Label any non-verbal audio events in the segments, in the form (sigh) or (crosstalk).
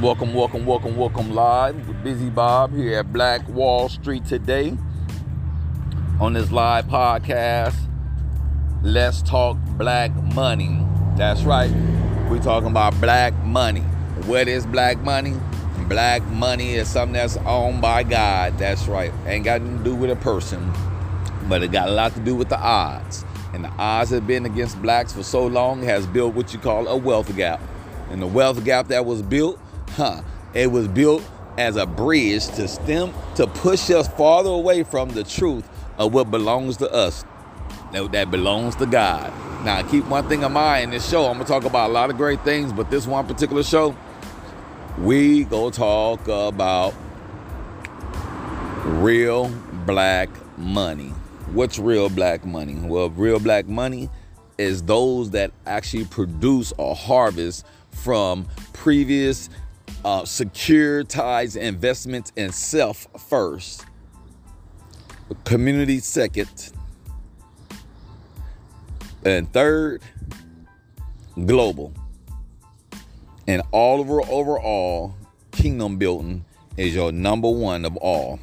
Welcome, welcome, welcome, welcome live with Busy Bob here at Black Wall Street today on this live podcast. Let's talk black money. That's right. We're talking about black money. What is black money? Black money is something that's owned by God. That's right. Ain't got nothing to do with a person, but it got a lot to do with the odds. And the odds have been against blacks for so long, has built what you call a wealth gap. And the wealth gap that was built, huh, it was built as a bridge to stem, to push us farther away from the truth of what belongs to us, that belongs to God. Now, keep one thing in mind in this show. I'm gonna talk about a lot of great things, but this one particular show, we go talk about real black money. What's real black money? Well, real black money is those that actually produce or harvest from previous uh, securitized investments in self first, community second, and third, global. And all over overall, kingdom building is your number one of all.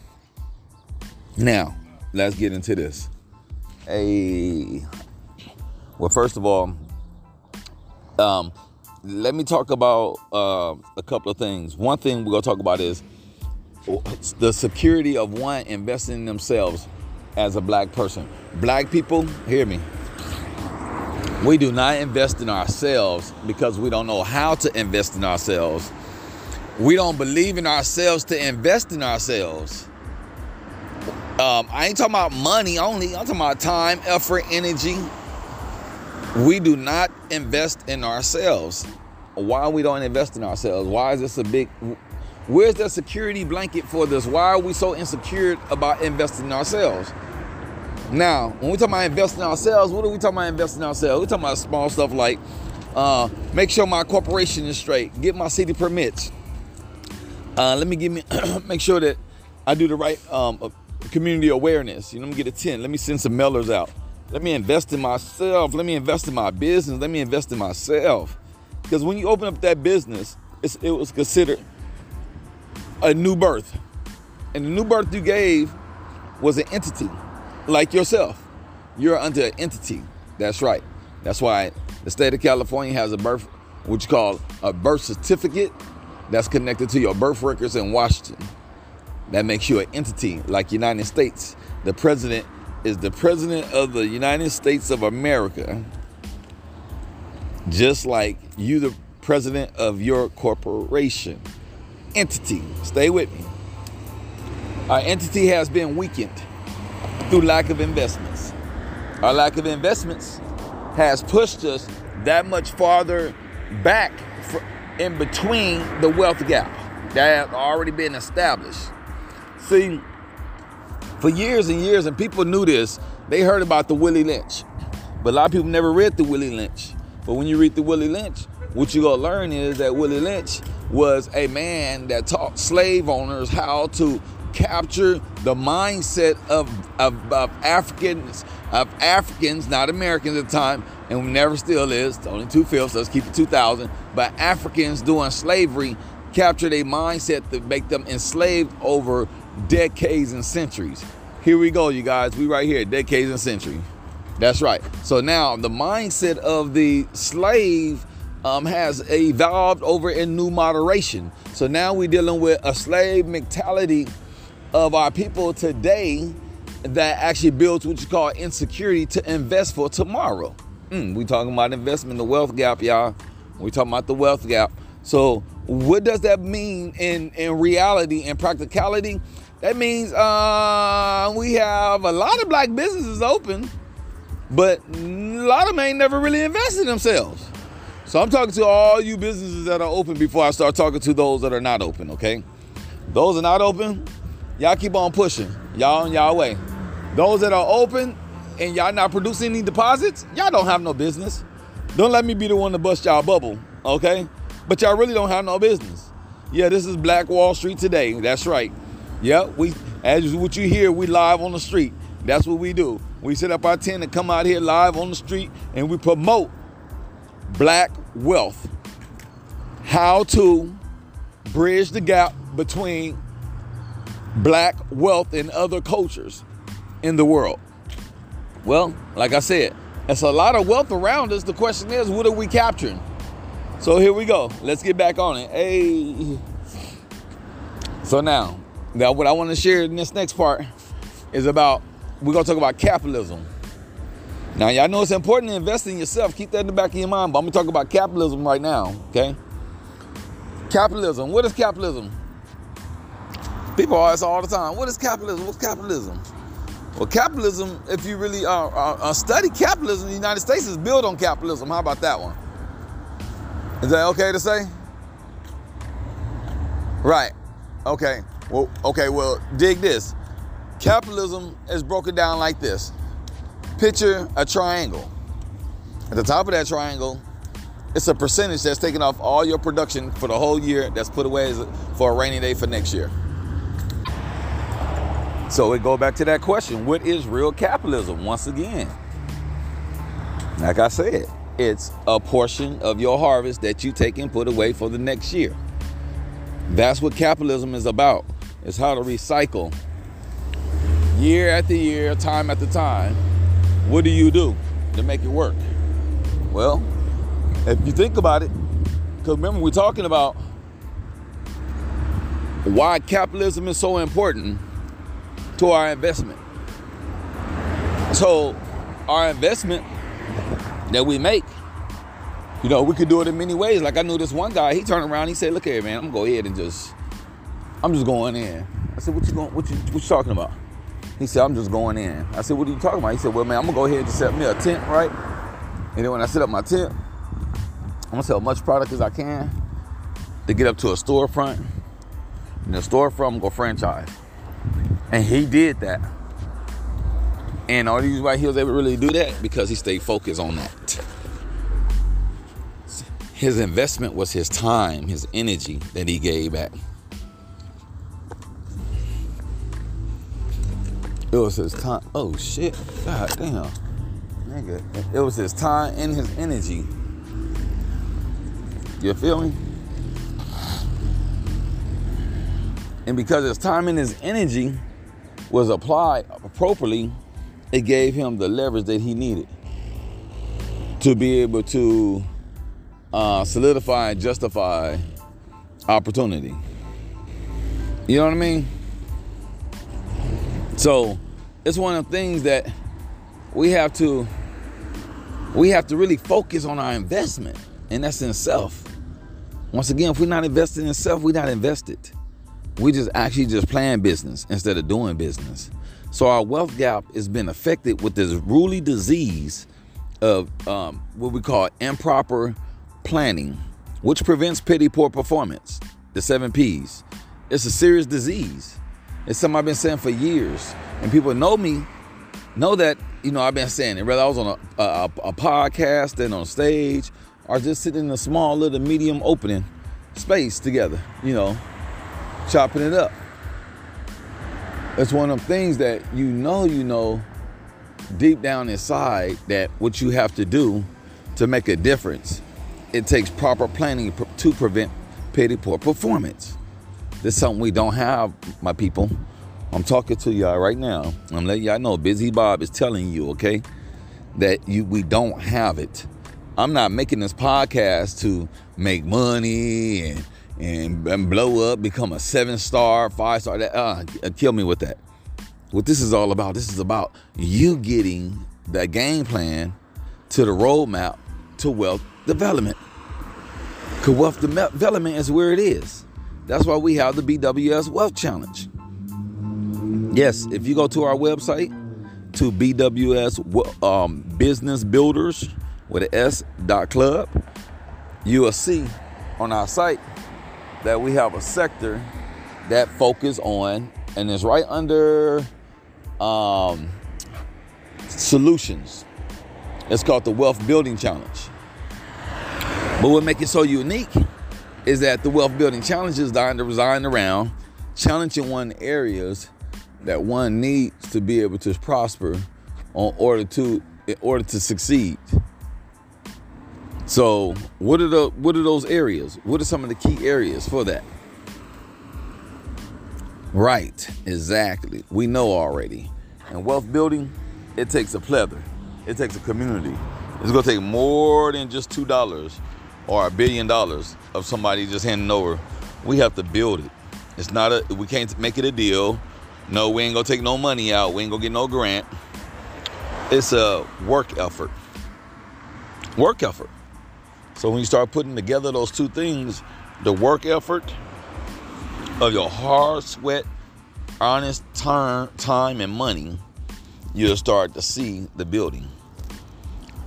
Now, let's get into this. Hey, well, first of all, um, let me talk about uh, a couple of things. One thing we're gonna talk about is the security of one investing in themselves as a black person. Black people, hear me. We do not invest in ourselves because we don't know how to invest in ourselves. We don't believe in ourselves to invest in ourselves. Um, I ain't talking about money only. I'm talking about time, effort, energy. We do not invest in ourselves. Why we don't invest in ourselves? Why is this a big? Where's the security blanket for this? Why are we so insecure about investing in ourselves? Now, when we talk about investing in ourselves, what are we talking about investing in ourselves? We're talking about small stuff like uh, make sure my corporation is straight, get my city permits. Uh, let me give me (clears throat) make sure that I do the right um, community awareness. You know, let me get a tent. Let me send some mailers out. Let me invest in myself. Let me invest in my business. Let me invest in myself. Because when you open up that business, it was considered a new birth. And the new birth you gave was an entity like yourself. You're under an entity. That's right. That's why the state of California has a birth, what you call a birth certificate that's connected to your birth records in Washington. That makes you an entity like United States. The president is the president of the United States of America, just like you, the president of your corporation. Entity. Stay with me. Our entity has been weakened through lack of investments. Our lack of investments has pushed us that much farther back in between the wealth gap that has already been established. See, for years and years, and people knew this, they heard about the Willie Lynch. But a lot of people never read the Willie Lynch. But when you read the Willie Lynch, what you're gonna learn is that Willie Lynch was a man that taught slave owners how to capture the mindset of, of, of Africans, of Africans, not Americans at the time, and never still is. Only two fifths, let's keep it 2,000. But Africans doing slavery captured a mindset to make them enslaved over decades and centuries. Here we go, you guys. We right here, decades and centuries. That's right. So now the mindset of the slave um, has evolved over in new moderation. So now we're dealing with a slave mentality of our people today that actually builds what you call insecurity to invest for tomorrow. Mm, we talking about investment, the wealth gap, y'all. We talking about the wealth gap. So what does that mean in in reality and practicality? That means uh, we have a lot of black businesses open, but a lot of them ain't never really invested themselves. So I'm talking to all you businesses that are open before I start talking to those that are not open, okay? Those are not open, Y'all keep on pushing. Y'all on y'all way. Those that are open and y'all not producing any deposits, y'all don't have no business. Don't let me be the one to bust y'all bubble, okay? But y'all really don't have no business. Yeah, this is Black Wall Street today. That's right. Yeah, we as what you hear, we live on the street. That's what we do. We set up our tent and come out here live on the street and we promote black wealth. How to bridge the gap between black wealth and other cultures in the world? Well, like I said, there's a lot of wealth around us. The question is, what are we capturing? So here we go. Let's get back on it. Hey. So now, now what I want to share in this next part is about we're gonna talk about capitalism. Now y'all know it's important to invest in yourself. Keep that in the back of your mind. But I'm gonna talk about capitalism right now. Okay. Capitalism. What is capitalism? People ask all the time, what is capitalism? What's capitalism? Well, capitalism, if you really uh, uh, uh, study capitalism, the United States is built on capitalism. How about that one? Is that okay to say? Right. Okay. Well, okay, well, dig this. Capitalism is broken down like this. Picture a triangle. At the top of that triangle, it's a percentage that's taken off all your production for the whole year that's put away for a rainy day for next year. So we go back to that question what is real capitalism? Once again, like I said, it's a portion of your harvest that you take and put away for the next year. That's what capitalism is about. It's how to recycle year after year, time after time. What do you do to make it work? Well, if you think about it, because remember, we're talking about why capitalism is so important to our investment. So, our investment that we make, you know, we could do it in many ways. Like I knew this one guy, he turned around, he said, "Look here, man, I'm gonna go ahead and just, I'm just going in." I said, "What you going? What you what you talking about?" He said, "I'm just going in." I said, "What are you talking about?" He said, "Well, man, I'm gonna go ahead and just set me a tent, right? And then when I set up my tent, I'm gonna sell as much product as I can to get up to a storefront. And the storefront, I'm gonna go franchise." And he did that. And all these why he was able to really do that because he stayed focused on that. His investment was his time, his energy that he gave back. It was his time. Oh shit. God damn. Nigga. It was his time and his energy. You feel me? And because his time and his energy was applied appropriately, it gave him the leverage that he needed to be able to uh, solidify and justify opportunity. You know what I mean? So it's one of the things that we have to we have to really focus on our investment, and that's in self. Once again, if we're not investing in self, we're not invested. We just actually just playing business instead of doing business. So our wealth gap has been affected with this ruly disease of um, what we call improper planning, which prevents petty poor performance. The seven P's. It's a serious disease. It's something I've been saying for years, and people know me, know that you know I've been saying it. Whether I was on a, a, a podcast and on stage, or just sitting in a small little medium opening space together, you know, chopping it up. It's one of them things that you know, you know, deep down inside that what you have to do to make a difference, it takes proper planning to prevent petty poor performance. This is something we don't have, my people. I'm talking to y'all right now. I'm letting y'all know Busy Bob is telling you, okay, that you we don't have it. I'm not making this podcast to make money and and, and blow up, become a seven star, five star. That uh, kill me with that. What this is all about, this is about you getting that game plan to the roadmap to wealth development. Because wealth development is where it is. That's why we have the BWS Wealth Challenge. Yes, if you go to our website, to BWS um, Business Builders with an S dot club, you will see on our site that we have a sector that focus on, and is right under um, solutions. It's called the Wealth Building Challenge. But what makes it so unique is that the Wealth Building Challenge is designed around challenging one areas that one needs to be able to prosper in order to in order to succeed. So, what are the what are those areas? What are some of the key areas for that? Right, exactly. We know already. And wealth building, it takes a plethora. It takes a community. It's gonna take more than just two dollars or a billion dollars of somebody just handing over. We have to build it. It's not a we can't make it a deal. No, we ain't gonna take no money out. We ain't gonna get no grant. It's a work effort. Work effort. So when you start putting together those two things, the work effort of your hard sweat, honest time, time and money, you'll start to see the building.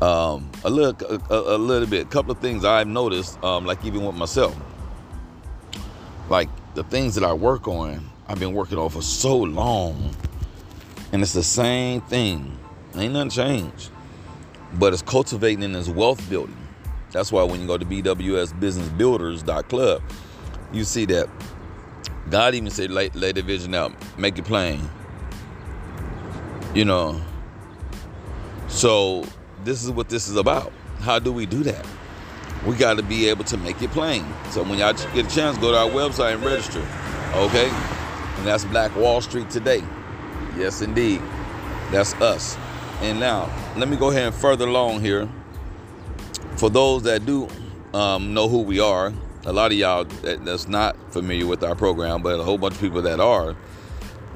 Um, a little, a, a, little bit, a couple of things I've noticed, um, like even with myself, like the things that I work on, I've been working on for so long, and it's the same thing. Ain't nothing changed, but it's cultivating in this wealth building. That's why when you go to bwsbusinessbuilders.club, you see that God even said, lay, lay the vision out, make it plain. You know. So this is what this is about. How do we do that? We got to be able to make it plain. So when y'all get a chance, go to our website and register. Okay? And that's Black Wall Street today. Yes, indeed. That's us. And now, let me go ahead and further along here. For those that do um, know who we are, a lot of y'all that, that's not familiar with our program, but a whole bunch of people that are.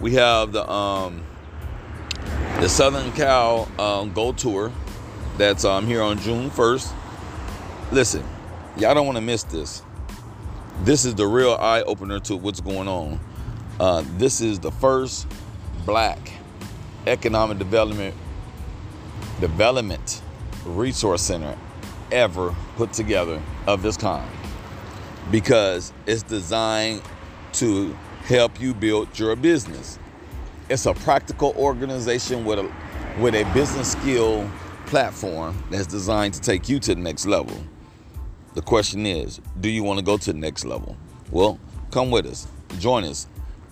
We have the um, the Southern Cal um, Gold Tour that's um, here on June 1st. Listen, y'all don't want to miss this. This is the real eye opener to what's going on. Uh, this is the first black economic development development resource center ever put together of this kind because it's designed to help you build your business. It's a practical organization with a with a business skill platform that's designed to take you to the next level. The question is, do you want to go to the next level? Well, come with us. Join us.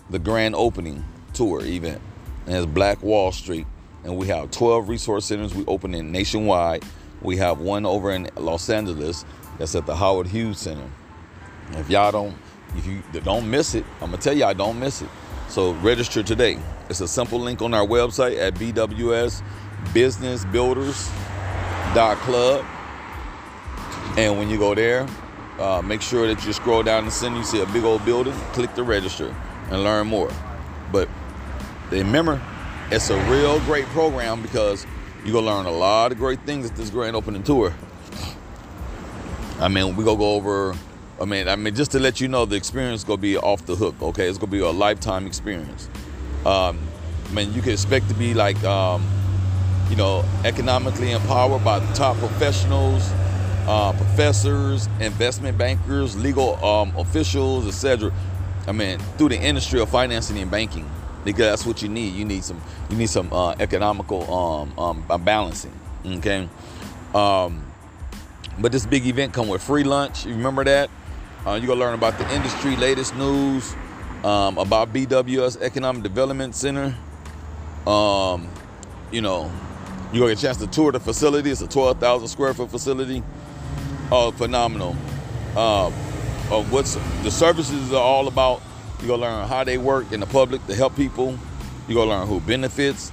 The grand opening tour event. And it's Black Wall Street. And we have 12 resource centers we open in nationwide. We have one over in Los Angeles that's at the Howard Hughes Center. If y'all don't, if you don't miss it, I'm gonna tell y'all don't miss it. So register today. It's a simple link on our website at bwsbusinessbuilders.club. And when you go there, uh, make sure that you scroll down the center. You see a big old building. Click the register and learn more. But remember, it's a real great program because you're gonna learn a lot of great things at this grand opening tour. I mean, we're gonna go over I mean, I mean, just to let you know, the experience gonna be off the hook. Okay, it's gonna be a lifetime experience. Um, I mean, you can expect to be like, um, you know, economically empowered by top professionals, uh, professors, investment bankers, legal um, officials, etc. I mean, through the industry of financing and banking, because that's what you need. You need some, you need some uh, economical um, um, balancing. Okay. Um, but this big event come with free lunch. You remember that? Uh, you're gonna learn about the industry, latest news, um, about BWS Economic Development Center. Um, you know, you gonna get a chance to tour the facility. It's a 12,000 square foot facility. Oh, phenomenal. Uh, of what's the services are all about. You're gonna learn how they work in the public to help people. You're gonna learn who benefits,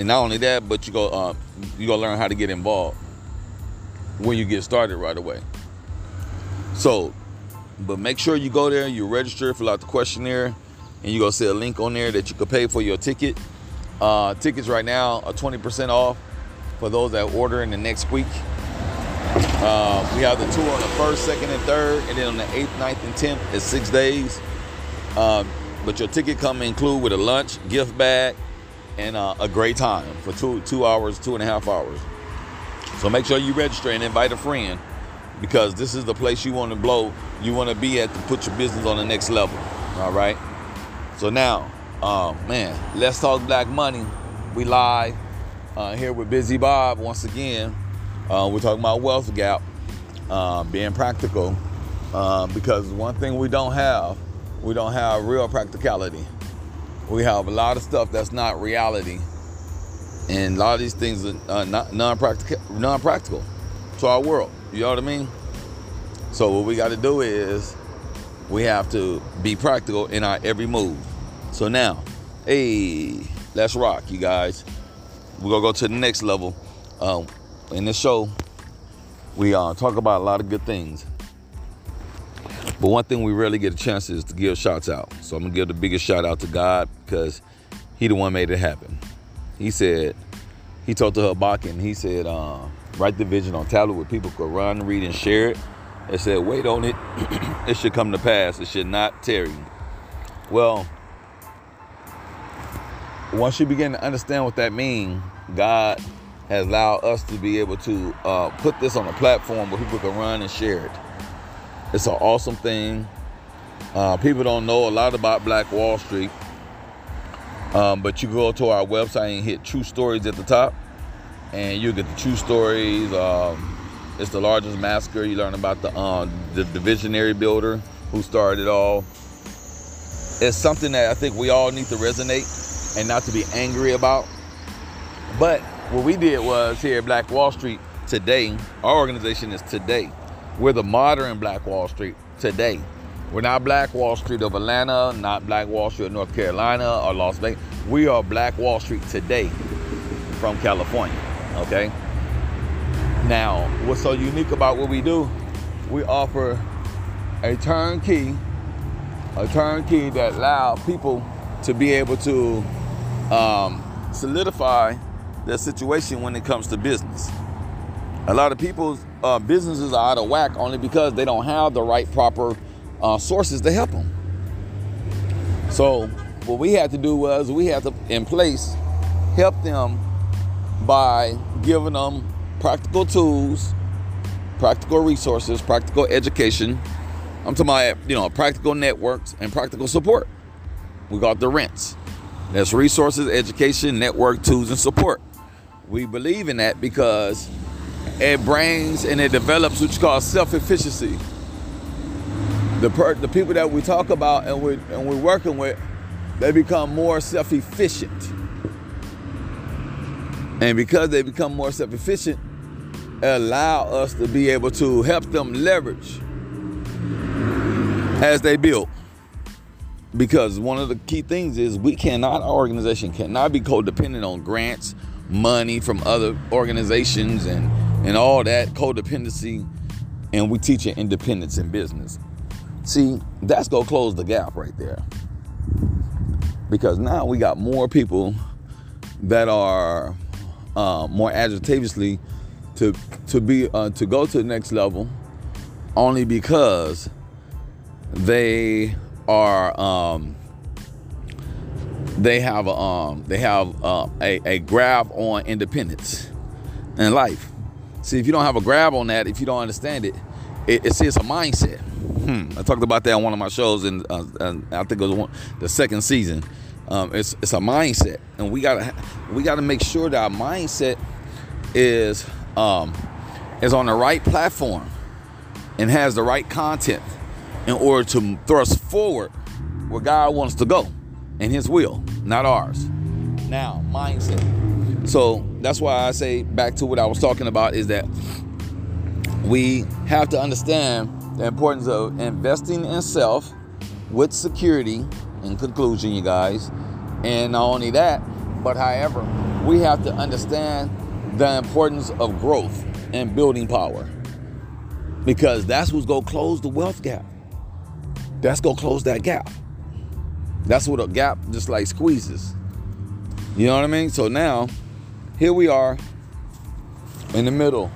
and not only that, but you go uh, you gonna learn how to get involved when you get started right away. So but make sure you go there, you register, fill out the questionnaire, and you're gonna see a link on there that you can pay for your ticket. Uh, tickets right now are 20% off for those that order in the next week. Uh, we have the tour on the first, second, and third, and then on the eighth, ninth, and tenth it's six days. Uh, but your ticket come include with a lunch, gift bag, and uh, a great time for two two hours, two and a half hours. So make sure you register and invite a friend because this is the place you want to blow, you want to be at to put your business on the next level. All right. So now, uh, man, let's talk black money. We live uh, here with Busy Bob once again. Uh, we're talking about wealth gap, uh, being practical, uh, because one thing we don't have, we don't have real practicality. We have a lot of stuff that's not reality, and a lot of these things are not non-practical, non-practical to our world. You know what I mean? So what we got to do is we have to be practical in our every move. So now, hey, let's rock, you guys. We're gonna go to the next level. Um, in this show, we uh, talk about a lot of good things. But one thing we rarely get a chance is to give shots out. So I'm gonna give the biggest shout out to God because He the one made it happen. He said, He talked to Habakkuk, and He said, uh, write the vision on tablet where people could run, read, and share it. It said, wait on it. (clears throat) it should come to pass. It should not tarry. Well, once you begin to understand what that means, God has allowed us to be able to uh, put this on a platform where people can run and share it. It's an awesome thing. Uh, people don't know a lot about Black Wall Street, um, but you go to our website and hit True Stories at the top, and you get the true stories. Um, it's the largest massacre. You learn about the uh, the, the visionary builder who started it all. It's something that I think we all need to resonate and not to be angry about. But what we did was here at Black Wall Street today, our organization is today. We're the modern Black Wall Street today. We're not Black Wall Street of Atlanta, not Black Wall Street of North Carolina or Las Vegas. We are Black Wall Street today from California, okay? Now, what's so unique about what we do? We offer a turnkey, a turnkey that allow people to be able to um, solidify their situation when it comes to business. A lot of people's uh, businesses are out of whack only because they don't have the right proper uh, sources to help them. So what we had to do was we had to, in place, help them by giving them practical tools, practical resources, practical education. I'm talking about you know practical networks and practical support. We got the rents. That's resources, education, network, tools, and support. We believe in that because it brings and it develops what you call self-efficiency. The, per, the people that we talk about and we and we're working with, they become more self-efficient. And because they become more self-efficient, allow us to be able to help them leverage as they build. Because one of the key things is we cannot, our organization cannot be codependent on grants, money from other organizations and and all that codependency and we teach independence in business see that's gonna close the gap right there because now we got more people that are uh, more agitatively to to be uh, to go to the next level only because they are um, they have a, um, they have uh, a, a grab on independence in life. See, if you don't have a grab on that, if you don't understand it, it, it's, it's a mindset. Hmm. I talked about that on one of my shows, and uh, I think it was one, the second season. Um, it's it's a mindset, and we gotta we gotta make sure that our mindset is um, is on the right platform and has the right content in order to thrust forward where God wants to go in His will, not ours. Now, mindset. So that's why I say back to what I was talking about is that we have to understand the importance of investing in self with security. In conclusion, you guys, and not only that, but however, we have to understand the importance of growth and building power because that's what's to close the wealth gap. That's to close that gap. That's what a gap just like squeezes. You know what I mean? So now, here we are in the middle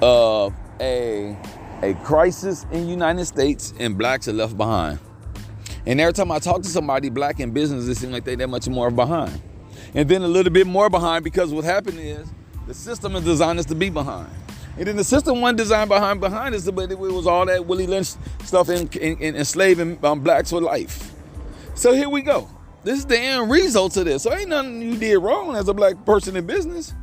of a a crisis in United States, and blacks are left behind. And every time I talk to somebody black in business, it seems like they're that much more behind. And then a little bit more behind because what happened is the system is designed us to be behind. And then the system wasn't designed behind behind us, but it was all that Willie Lynch stuff in, in, in enslaving um, blacks for life. So here we go. This is the end result of this. So ain't nothing you did wrong as a black person in business.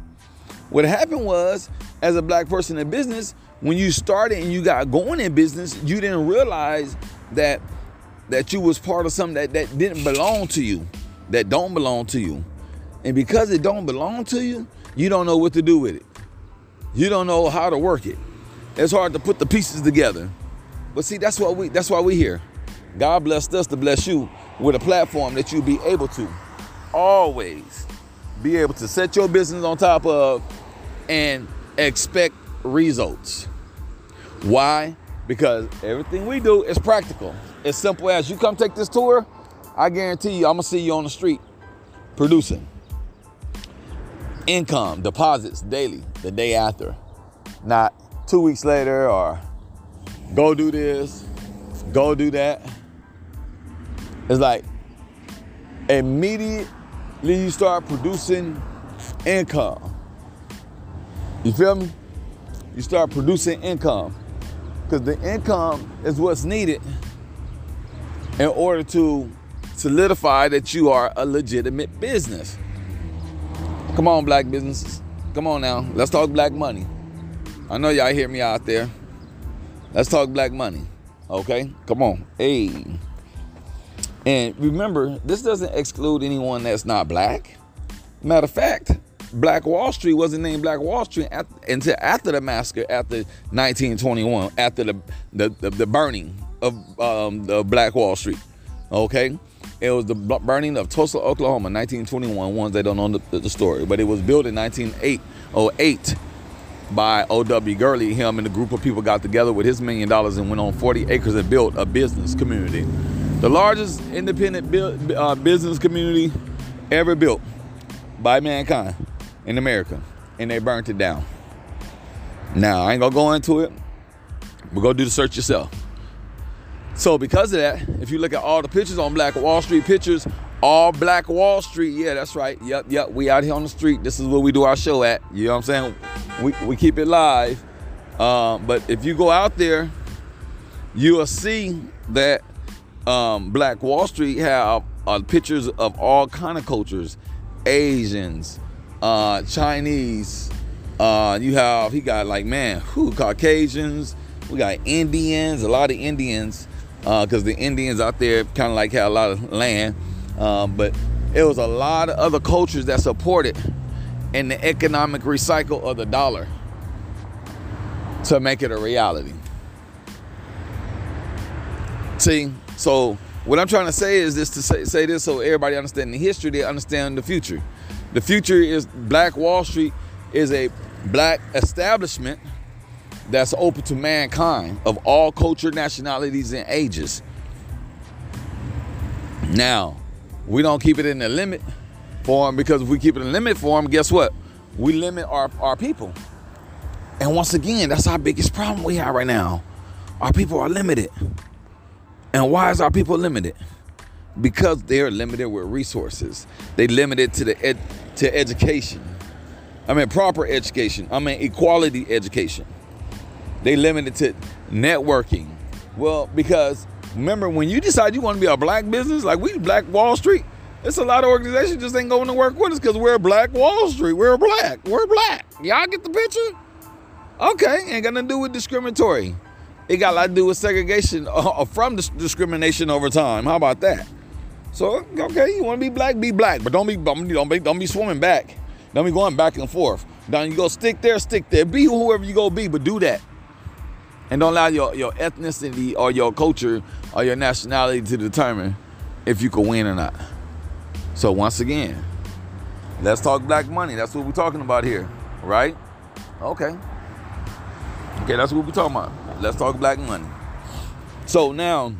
What happened was, as a black person in business, when you started and you got going in business, you didn't realize that that you was part of something that, that didn't belong to you, that don't belong to you. And because it don't belong to you, you don't know what to do with it. You don't know how to work it. It's hard to put the pieces together. But see, that's why we that's why we here. God blessed us to bless you with a platform that you'll be able to always be able to set your business on top of and expect results. Why? Because everything we do is practical. As simple as you come take this tour, I guarantee you, I'm gonna see you on the street producing income, deposits daily, the day after, not two weeks later or go do this, go do that. It's like immediately you start producing income. You feel me? You start producing income because the income is what's needed in order to solidify that you are a legitimate business. Come on, black businesses. Come on now. Let's talk black money. I know y'all hear me out there. Let's talk black money. Okay? Come on. Hey. And remember, this doesn't exclude anyone that's not black. Matter of fact, Black Wall Street wasn't named Black Wall Street at, until after the massacre, after 1921, after the the, the, the burning of um, the Black Wall Street. Okay, it was the burning of Tulsa, Oklahoma, 1921. Ones that don't know the, the story, but it was built in 1908 by O.W. Gurley. Him and a group of people got together with his million dollars and went on 40 acres and built a business community, the largest independent uh, business community ever built by mankind in America, and they burnt it down. Now I ain't gonna go into it. We're gonna do the search yourself. So because of that, if you look at all the pictures on Black Wall Street pictures, all Black Wall Street, yeah, that's right. Yep, yep. We out here on the street. This is where we do our show at. You know what I'm saying? We we keep it live. Uh, but if you go out there, you will see that um, Black Wall Street have uh, pictures of all kind of cultures, Asians, uh, Chinese. Uh, you have he got like man, who Caucasians. We got Indians, a lot of Indians because uh, the Indians out there kind of like had a lot of land, um, but it was a lot of other cultures that supported in the economic recycle of the dollar to make it a reality. See, so what I'm trying to say is this to say, say this so everybody understand the history, they understand the future. The future is Black Wall Street is a black establishment that's open to mankind of all culture, nationalities, and ages. Now, we don't keep it in the limit form because if we keep it in limit form, guess what? We limit our, our people. And once again, that's our biggest problem we have right now. Our people are limited. And why is our people limited? Because they're limited with resources. They limited to the ed, to education. I mean proper education. I mean equality education. They limited to networking. Well, because remember when you decide you want to be a black business, like we Black Wall Street, it's a lot of organizations just ain't going to work with us because we're Black Wall Street. We're black. We're black. Y'all get the picture? Okay, ain't got nothing to do with discriminatory. It got a lot to do with segregation (laughs) uh, from discrimination over time. How about that? So okay, you want to be black, be black, but don't be don't be don't be swimming back. Don't be going back and forth. Now you go stick there, stick there. Be whoever you go be, but do that. And don't allow your, your ethnicity or your culture or your nationality to determine if you can win or not. So once again, let's talk black money. That's what we're talking about here, right? Okay. Okay, that's what we're talking about. Let's talk black money. So now,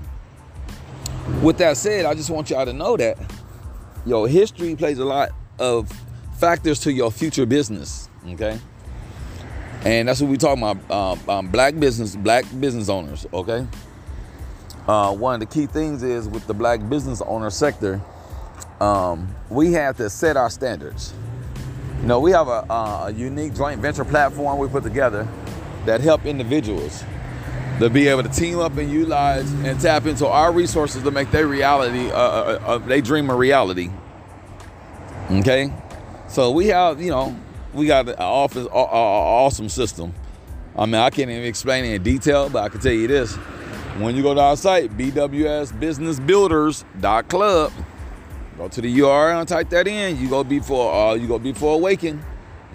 with that said, I just want y'all to know that your history plays a lot of factors to your future business. Okay and that's what we talking about. Um, um, black business, black business owners. Okay. Uh, one of the key things is with the black business owner sector, um, we have to set our standards. You know, we have a, a unique joint venture platform we put together that help individuals to be able to team up and utilize and tap into our resources to make their reality, uh, uh, uh, they dream a reality. Okay, so we have, you know, we got an office, awesome system. I mean, I can't even explain it in detail, but I can tell you this. When you go to our site, bwsbusinessbuilders.club, go to the URL and type that in. You go before uh, you go before awaken.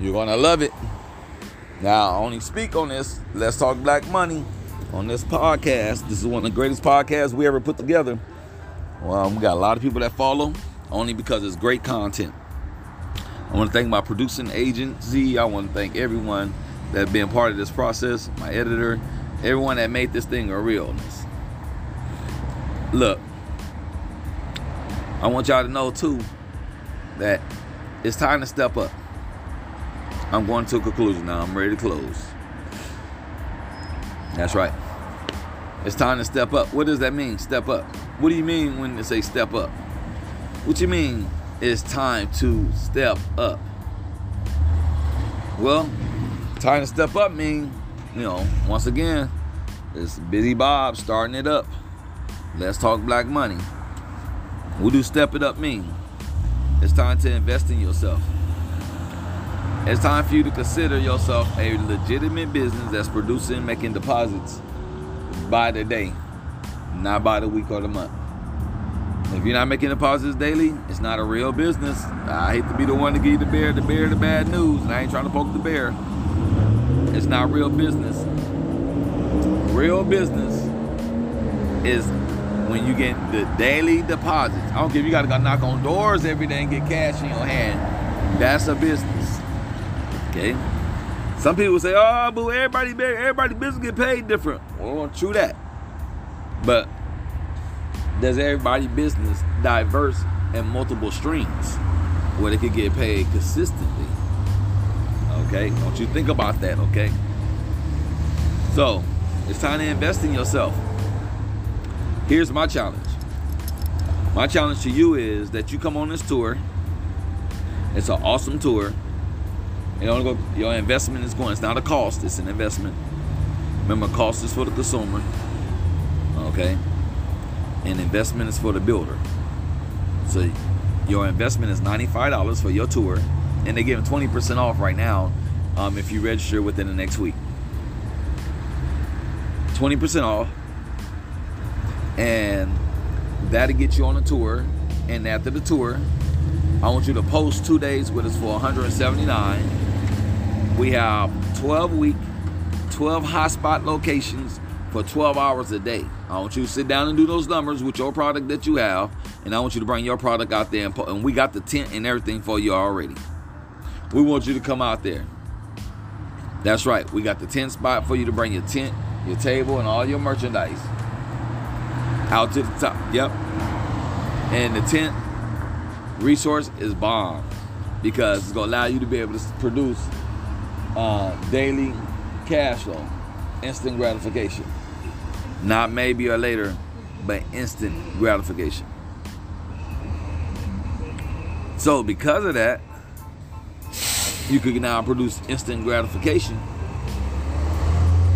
You're gonna love it. Now, I only speak on this. Let's talk black money on this podcast. This is one of the greatest podcasts we ever put together. Well, we got a lot of people that follow only because it's great content. I want to thank my producing agency. I want to thank everyone that been part of this process, my editor, everyone that made this thing a realness. Look, I want y'all to know too that it's time to step up. I'm going to a conclusion now. I'm ready to close. That's right. It's time to step up. What does that mean? Step up. What do you mean when they say step up? What you mean it's time to step up? Well, time to step up mean, you know, once again, it's Busy Bob starting it up. Let's talk black money. What do step it up mean? It's time to invest in yourself. It's time for you to consider yourself a legitimate business that's producing, making deposits by the day, not by the week or the month. If you're not making deposits daily, it's not a real business. I hate to be the one to give you the bear, the bear, the bad news, and I ain't trying to poke the bear. It's not real business. Real business is when you get the daily deposits. I don't care if you got to go knock on doors every day and get cash in your hand. That's a business. Okay. Some people say, "Oh, but everybody, everybody business get paid different." Well, true that. But does everybody business diverse and multiple streams where they could get paid consistently? Okay, don't you think about that? Okay. So it's time to invest in yourself. Here's my challenge. My challenge to you is that you come on this tour. It's an awesome tour. You don't go, your investment is going. It's not a cost. It's an investment. Remember, cost is for the consumer. Okay, and investment is for the builder. So your investment is ninety-five dollars for your tour, and they're giving twenty percent off right now um, if you register within the next week. Twenty percent off and that'll get you on a tour. And after the tour, I want you to post two days with us for 179. We have 12 week, 12 hotspot locations for 12 hours a day. I want you to sit down and do those numbers with your product that you have, and I want you to bring your product out there. And, po- and we got the tent and everything for you already. We want you to come out there. That's right. We got the tent spot for you to bring your tent, your table, and all your merchandise out to the top. Yep. And the tent resource is bomb because it's gonna allow you to be able to produce uh, daily cash flow, instant gratification. Not maybe or later, but instant gratification. So because of that, you could now produce instant gratification.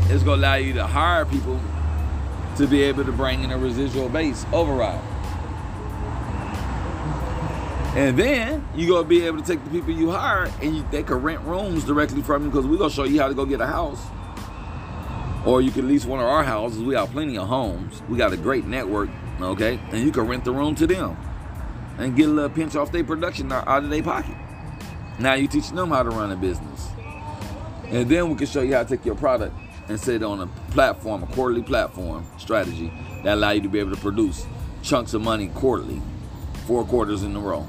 It's gonna allow you to hire people to be able to bring in a residual base override. And then you gonna be able to take the people you hire and you, they can rent rooms directly from you because we're gonna show you how to go get a house. Or you can lease one of our houses. We have plenty of homes. We got a great network, okay? And you can rent the room to them and get a little pinch off their production out of their pocket. Now you teaching them how to run a business. And then we can show you how to take your product and set it on a platform, a quarterly platform strategy that allow you to be able to produce chunks of money quarterly, four quarters in a row.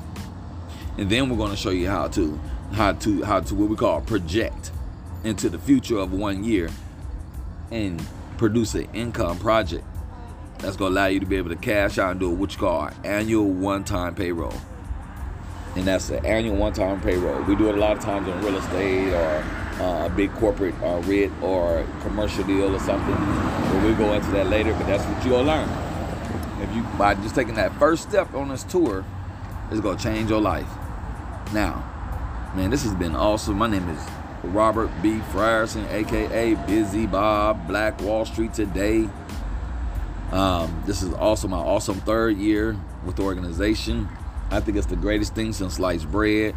And then we're going to show you how to how to how to what we call project into the future of one year and produce an income project that's going to allow you to be able to cash out and do what you call annual one-time payroll. And that's the annual one-time payroll. We do it a lot of times in real estate or uh, a big corporate uh, REIT or commercial deal or something. But we'll go into that later, but that's what to learn. If you by just taking that first step on this tour, it's going to change your life. Now, man, this has been awesome. My name is Robert B. Frierson, aka Busy Bob, Black Wall Street Today. Um, this is also my awesome third year with the organization. I think it's the greatest thing since sliced bread.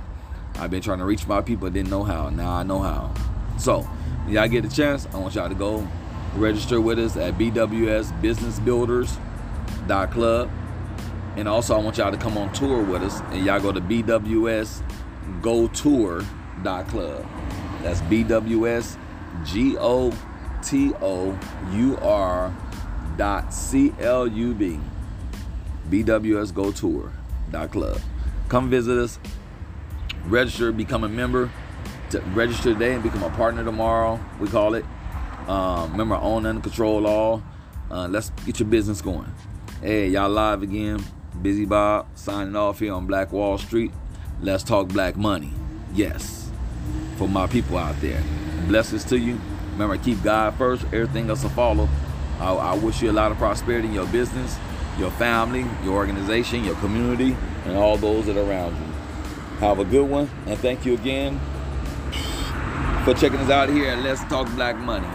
I've been trying to reach my people, didn't know how. Now I know how. So, y'all get a chance, I want y'all to go register with us at bwsbusinessbuilders.club. And also, I want y'all to come on tour with us. And y'all go to bwsgotour.club. That's bwsgotour dot c l u b. bwsgotour.club. Come visit us, register, become a member. To register today and become a partner tomorrow. We call it. Um, remember, own and control all. Uh, let's get your business going. Hey, y'all live again. Busy Bob signing off here on Black Wall Street. Let's talk black money. Yes, for my people out there. Blessings to you. Remember, keep God first. Everything else will follow. I, I wish you a lot of prosperity in your business, your family, your organization, your community, and all those that are around you. Have a good one, and thank you again for checking us out here at Let's Talk Black Money.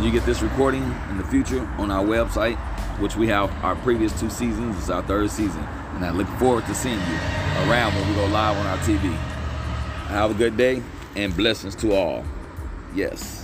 You get this recording in the future on our website, which we have our previous two seasons. It's our third season, and I look forward to seeing you around when we go live on our TV. Have a good day and blessings to all. Yes.